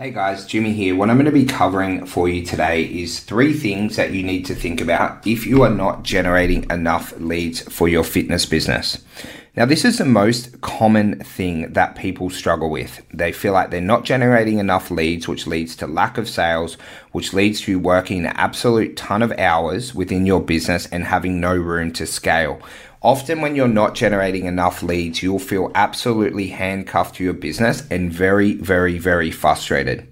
Hey guys, Jimmy here. What I'm going to be covering for you today is three things that you need to think about if you are not generating enough leads for your fitness business. Now, this is the most common thing that people struggle with. They feel like they're not generating enough leads, which leads to lack of sales, which leads to you working an absolute ton of hours within your business and having no room to scale. Often, when you're not generating enough leads, you'll feel absolutely handcuffed to your business and very, very, very frustrated.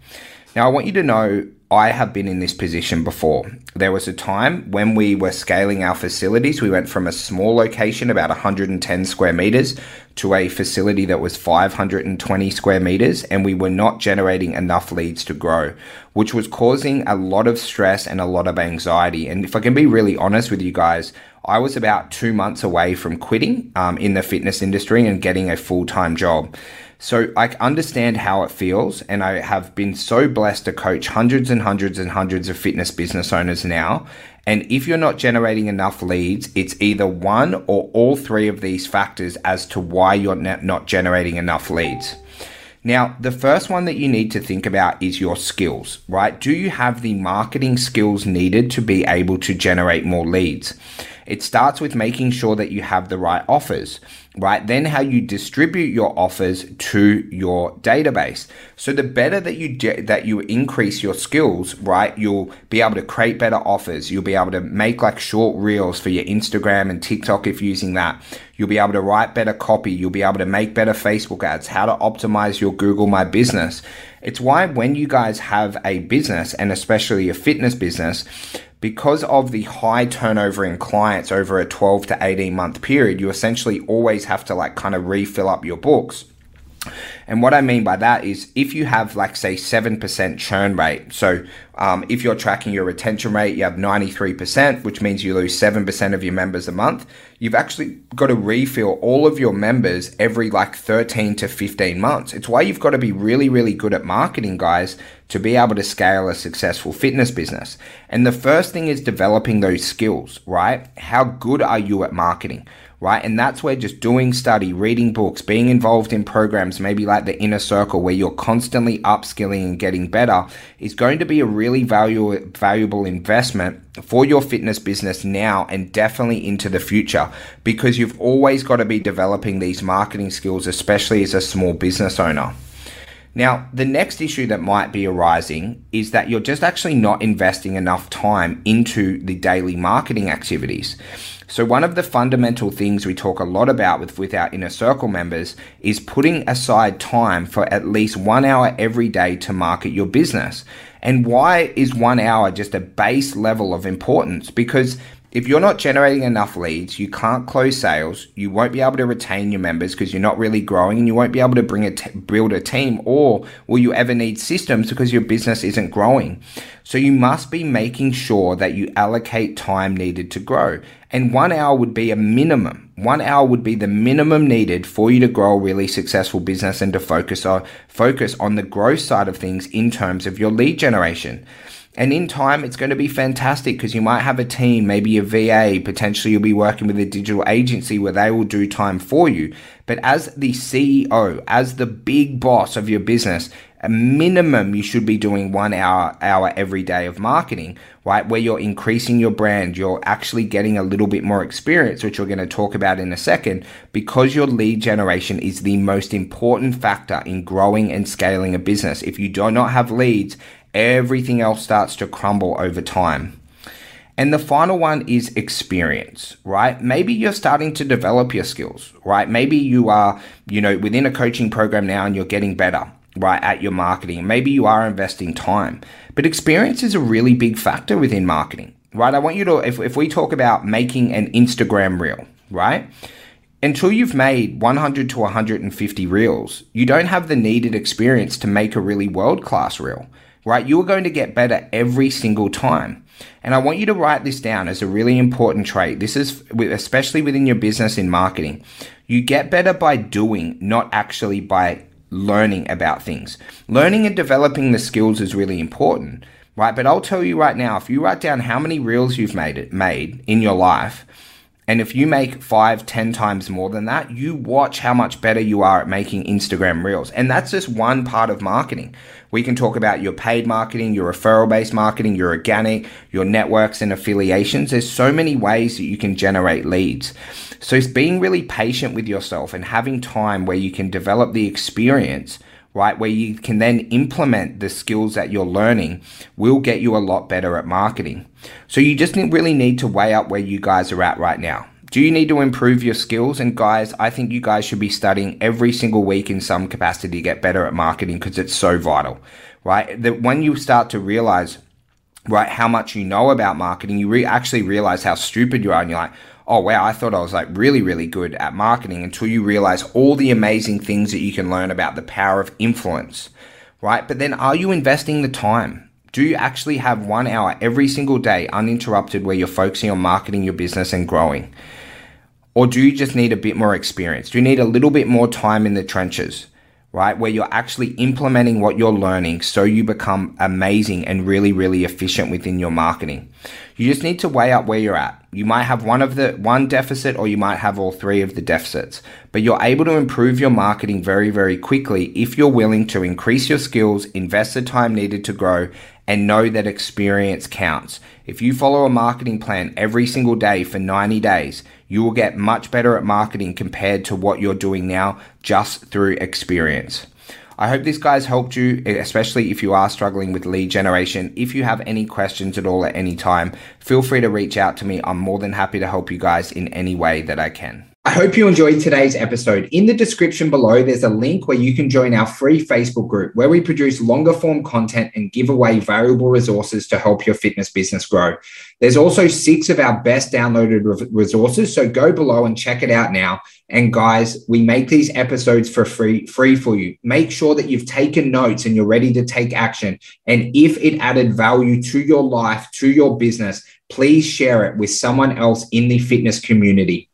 Now, I want you to know I have been in this position before. There was a time when we were scaling our facilities. We went from a small location, about 110 square meters, to a facility that was 520 square meters, and we were not generating enough leads to grow, which was causing a lot of stress and a lot of anxiety. And if I can be really honest with you guys, I was about two months away from quitting um, in the fitness industry and getting a full time job. So I understand how it feels, and I have been so blessed to coach hundreds and hundreds and hundreds of fitness business owners now. And if you're not generating enough leads, it's either one or all three of these factors as to why you're not generating enough leads. Now, the first one that you need to think about is your skills, right? Do you have the marketing skills needed to be able to generate more leads? It starts with making sure that you have the right offers, right? Then how you distribute your offers to your database. So the better that you de- that you increase your skills, right? You'll be able to create better offers. You'll be able to make like short reels for your Instagram and TikTok if using that. You'll be able to write better copy. You'll be able to make better Facebook ads, how to optimize your Google My Business. It's why when you guys have a business and especially a fitness business, because of the high turnover in clients over a 12 to 18 month period, you essentially always have to like kind of refill up your books. And what I mean by that is if you have, like, say, 7% churn rate, so um, if you're tracking your retention rate, you have 93%, which means you lose 7% of your members a month. You've actually got to refill all of your members every like 13 to 15 months. It's why you've got to be really, really good at marketing, guys, to be able to scale a successful fitness business. And the first thing is developing those skills, right? How good are you at marketing? Right? And that's where just doing study, reading books, being involved in programs, maybe like the inner circle where you're constantly upskilling and getting better is going to be a really valuable, valuable investment for your fitness business now and definitely into the future because you've always got to be developing these marketing skills, especially as a small business owner. Now, the next issue that might be arising is that you're just actually not investing enough time into the daily marketing activities. So, one of the fundamental things we talk a lot about with, with our inner circle members is putting aside time for at least one hour every day to market your business. And why is one hour just a base level of importance? Because if you're not generating enough leads, you can't close sales, you won't be able to retain your members because you're not really growing and you won't be able to bring a t- build a team or will you ever need systems because your business isn't growing. So you must be making sure that you allocate time needed to grow. And 1 hour would be a minimum. 1 hour would be the minimum needed for you to grow a really successful business and to focus on focus on the growth side of things in terms of your lead generation. And in time, it's going to be fantastic because you might have a team, maybe a VA, potentially you'll be working with a digital agency where they will do time for you. But as the CEO, as the big boss of your business, a minimum you should be doing one hour hour every day of marketing right where you're increasing your brand you're actually getting a little bit more experience which we're going to talk about in a second because your lead generation is the most important factor in growing and scaling a business if you do not have leads everything else starts to crumble over time. And the final one is experience, right? Maybe you're starting to develop your skills, right? Maybe you are, you know, within a coaching program now and you're getting better, right, at your marketing. Maybe you are investing time. But experience is a really big factor within marketing, right? I want you to, if, if we talk about making an Instagram reel, right? Until you've made 100 to 150 reels, you don't have the needed experience to make a really world class reel right? You are going to get better every single time. And I want you to write this down as a really important trait. This is especially within your business in marketing. You get better by doing, not actually by learning about things. Learning and developing the skills is really important, right? But I'll tell you right now, if you write down how many reels you've made it made in your life, And if you make five, ten times more than that, you watch how much better you are at making Instagram reels. And that's just one part of marketing. We can talk about your paid marketing, your referral based marketing, your organic, your networks and affiliations. There's so many ways that you can generate leads. So it's being really patient with yourself and having time where you can develop the experience right? Where you can then implement the skills that you're learning will get you a lot better at marketing. So you just really need to weigh up where you guys are at right now. Do you need to improve your skills? And guys, I think you guys should be studying every single week in some capacity to get better at marketing because it's so vital, right? That when you start to realize, right, how much you know about marketing, you re- actually realize how stupid you are. And you're like, oh wow, I thought I was like really, really good at marketing until you realize all the amazing things that you can learn about the power of influence, right? But then are you investing the time? Do you actually have one hour every single day uninterrupted where you're focusing on marketing your business and growing? Or do you just need a bit more experience? Do you need a little bit more time in the trenches? Right? Where you're actually implementing what you're learning so you become amazing and really, really efficient within your marketing. You just need to weigh up where you're at. You might have one of the one deficit or you might have all three of the deficits, but you're able to improve your marketing very, very quickly if you're willing to increase your skills, invest the time needed to grow, and know that experience counts. If you follow a marketing plan every single day for 90 days, you will get much better at marketing compared to what you're doing now just through experience. I hope this guys helped you, especially if you are struggling with lead generation. If you have any questions at all at any time, feel free to reach out to me. I'm more than happy to help you guys in any way that I can. I hope you enjoyed today's episode. In the description below, there's a link where you can join our free Facebook group where we produce longer form content and give away valuable resources to help your fitness business grow. There's also six of our best downloaded resources. So go below and check it out now. And guys, we make these episodes for free, free for you. Make sure that you've taken notes and you're ready to take action. And if it added value to your life, to your business, please share it with someone else in the fitness community.